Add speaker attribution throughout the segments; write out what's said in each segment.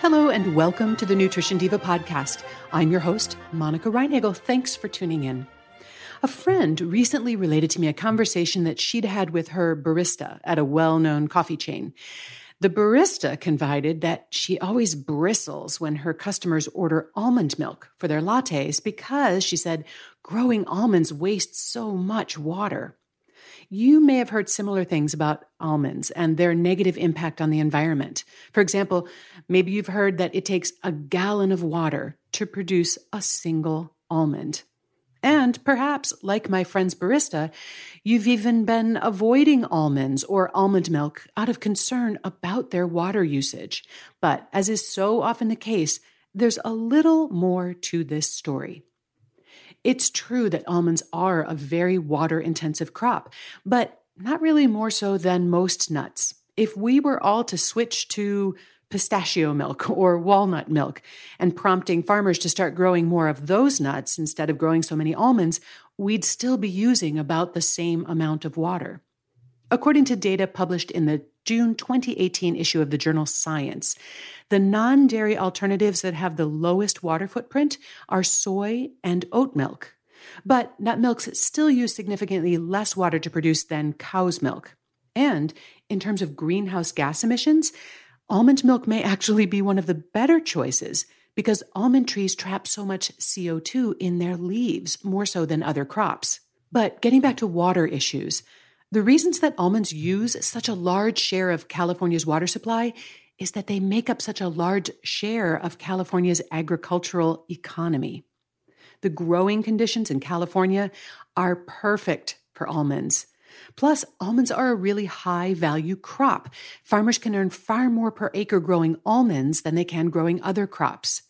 Speaker 1: Hello and welcome to the Nutrition Diva podcast. I'm your host, Monica Reinagel. Thanks for tuning in. A friend recently related to me a conversation that she'd had with her barista at a well known coffee chain. The barista confided that she always bristles when her customers order almond milk for their lattes because she said growing almonds wastes so much water. You may have heard similar things about almonds and their negative impact on the environment. For example, maybe you've heard that it takes a gallon of water to produce a single almond. And perhaps, like my friend's barista, you've even been avoiding almonds or almond milk out of concern about their water usage. But as is so often the case, there's a little more to this story. It's true that almonds are a very water intensive crop, but not really more so than most nuts. If we were all to switch to pistachio milk or walnut milk and prompting farmers to start growing more of those nuts instead of growing so many almonds, we'd still be using about the same amount of water. According to data published in the June 2018 issue of the journal Science, the non dairy alternatives that have the lowest water footprint are soy and oat milk. But nut milks still use significantly less water to produce than cow's milk. And in terms of greenhouse gas emissions, almond milk may actually be one of the better choices because almond trees trap so much CO2 in their leaves, more so than other crops. But getting back to water issues, the reasons that almonds use such a large share of California's water supply is that they make up such a large share of California's agricultural economy. The growing conditions in California are perfect for almonds. Plus, almonds are a really high value crop. Farmers can earn far more per acre growing almonds than they can growing other crops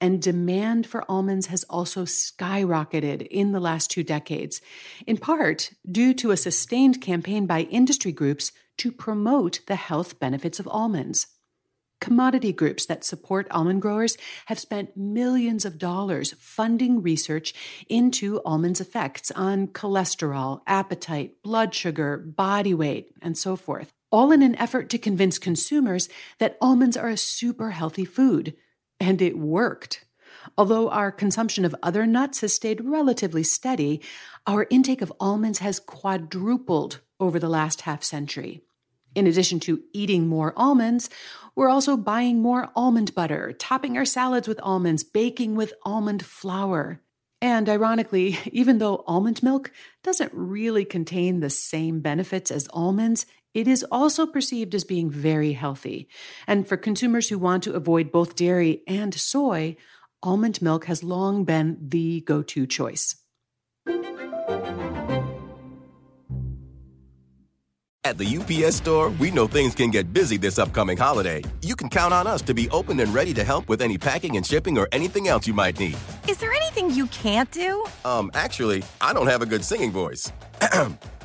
Speaker 1: and demand for almonds has also skyrocketed in the last two decades, in part due to a sustained campaign by industry groups to promote the health benefits of almonds. Commodity groups that support almond growers have spent millions of dollars funding research into almonds' effects on cholesterol, appetite, blood sugar, body weight, and so forth, all in an effort to convince consumers that almonds are a super healthy food and it worked. Although our consumption of other nuts has stayed relatively steady, our intake of almonds has quadrupled over the last half century. In addition to eating more almonds, we're also buying more almond butter, topping our salads with almonds, baking with almond flour. And ironically, even though almond milk doesn't really contain the same benefits as almonds, it is also perceived as being very healthy. And for consumers who want to avoid both dairy and soy, almond milk has long been the go to choice.
Speaker 2: At the UPS store, we know things can get busy this upcoming holiday. You can count on us to be open and ready to help with any packing and shipping or anything else you might need.
Speaker 3: Is there anything you can't do?
Speaker 2: Um, actually, I don't have a good singing voice.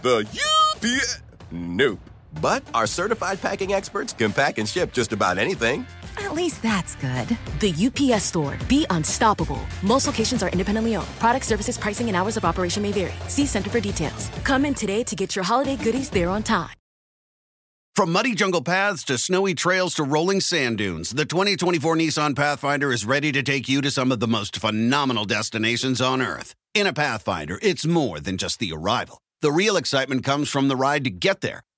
Speaker 2: the UPS. Nope. But our certified packing experts can pack and ship just about anything.
Speaker 3: At least that's good.
Speaker 4: The UPS store. Be unstoppable. Most locations are independently owned. Product services, pricing, and hours of operation may vary. See Center for details. Come in today to get your holiday goodies there on time.
Speaker 5: From muddy jungle paths to snowy trails to rolling sand dunes, the 2024 Nissan Pathfinder is ready to take you to some of the most phenomenal destinations on Earth. In a Pathfinder, it's more than just the arrival. The real excitement comes from the ride to get there.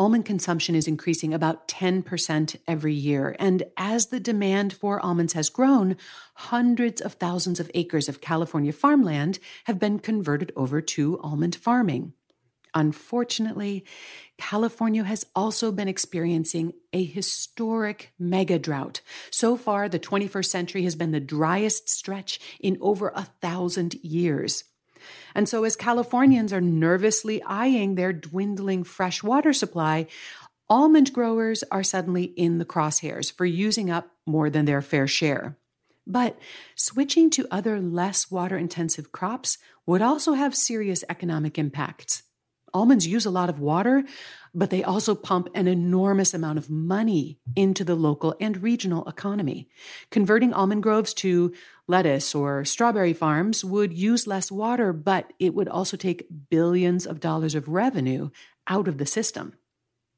Speaker 1: almond consumption is increasing about 10% every year. And as the demand for almonds has grown, hundreds of thousands of acres of California farmland have been converted over to almond farming. Unfortunately, California has also been experiencing a historic mega drought. So far, the 21st century has been the driest stretch in over a thousand years. And so, as Californians are nervously eyeing their dwindling fresh water supply, almond growers are suddenly in the crosshairs for using up more than their fair share. But switching to other less water intensive crops would also have serious economic impacts. Almonds use a lot of water, but they also pump an enormous amount of money into the local and regional economy. Converting almond groves to lettuce or strawberry farms would use less water, but it would also take billions of dollars of revenue out of the system.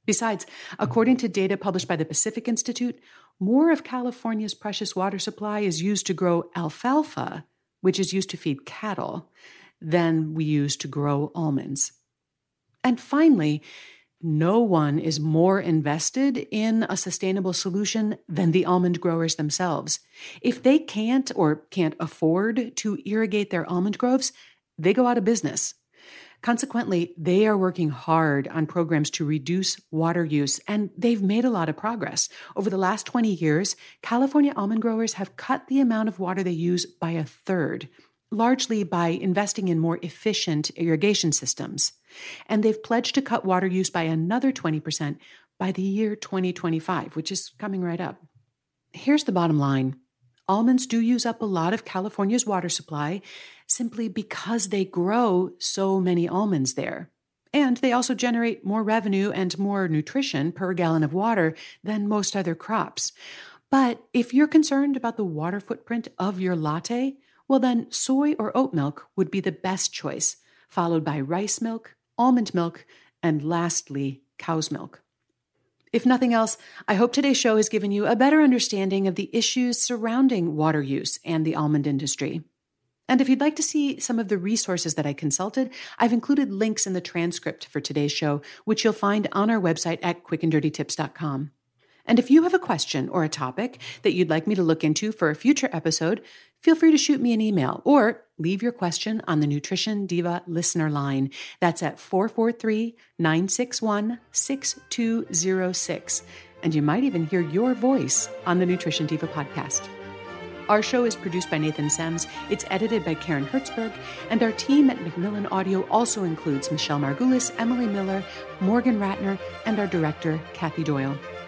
Speaker 1: Besides, according to data published by the Pacific Institute, more of California's precious water supply is used to grow alfalfa, which is used to feed cattle, than we use to grow almonds. And finally, no one is more invested in a sustainable solution than the almond growers themselves. If they can't or can't afford to irrigate their almond groves, they go out of business. Consequently, they are working hard on programs to reduce water use, and they've made a lot of progress. Over the last 20 years, California almond growers have cut the amount of water they use by a third largely by investing in more efficient irrigation systems. And they've pledged to cut water use by another 20% by the year 2025, which is coming right up. Here's the bottom line almonds do use up a lot of California's water supply simply because they grow so many almonds there. And they also generate more revenue and more nutrition per gallon of water than most other crops. But if you're concerned about the water footprint of your latte, well, then soy or oat milk would be the best choice, followed by rice milk, almond milk, and lastly, cow's milk. If nothing else, I hope today's show has given you a better understanding of the issues surrounding water use and the almond industry. And if you'd like to see some of the resources that I consulted, I've included links in the transcript for today's show, which you'll find on our website at quickanddirtytips.com. And if you have a question or a topic that you'd like me to look into for a future episode, feel free to shoot me an email or leave your question on the Nutrition Diva listener line. That's at 443 961 6206. And you might even hear your voice on the Nutrition Diva podcast. Our show is produced by Nathan Semes, it's edited by Karen Hertzberg, and our team at Macmillan Audio also includes Michelle Margulis, Emily Miller, Morgan Ratner, and our director, Kathy Doyle.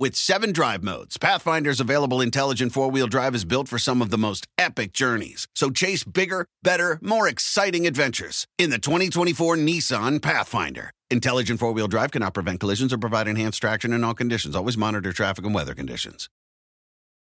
Speaker 5: With seven drive modes, Pathfinder's available intelligent four wheel drive is built for some of the most epic journeys. So chase bigger, better, more exciting adventures in the 2024 Nissan Pathfinder. Intelligent four wheel drive cannot prevent collisions or provide enhanced traction in all conditions. Always monitor traffic and weather conditions.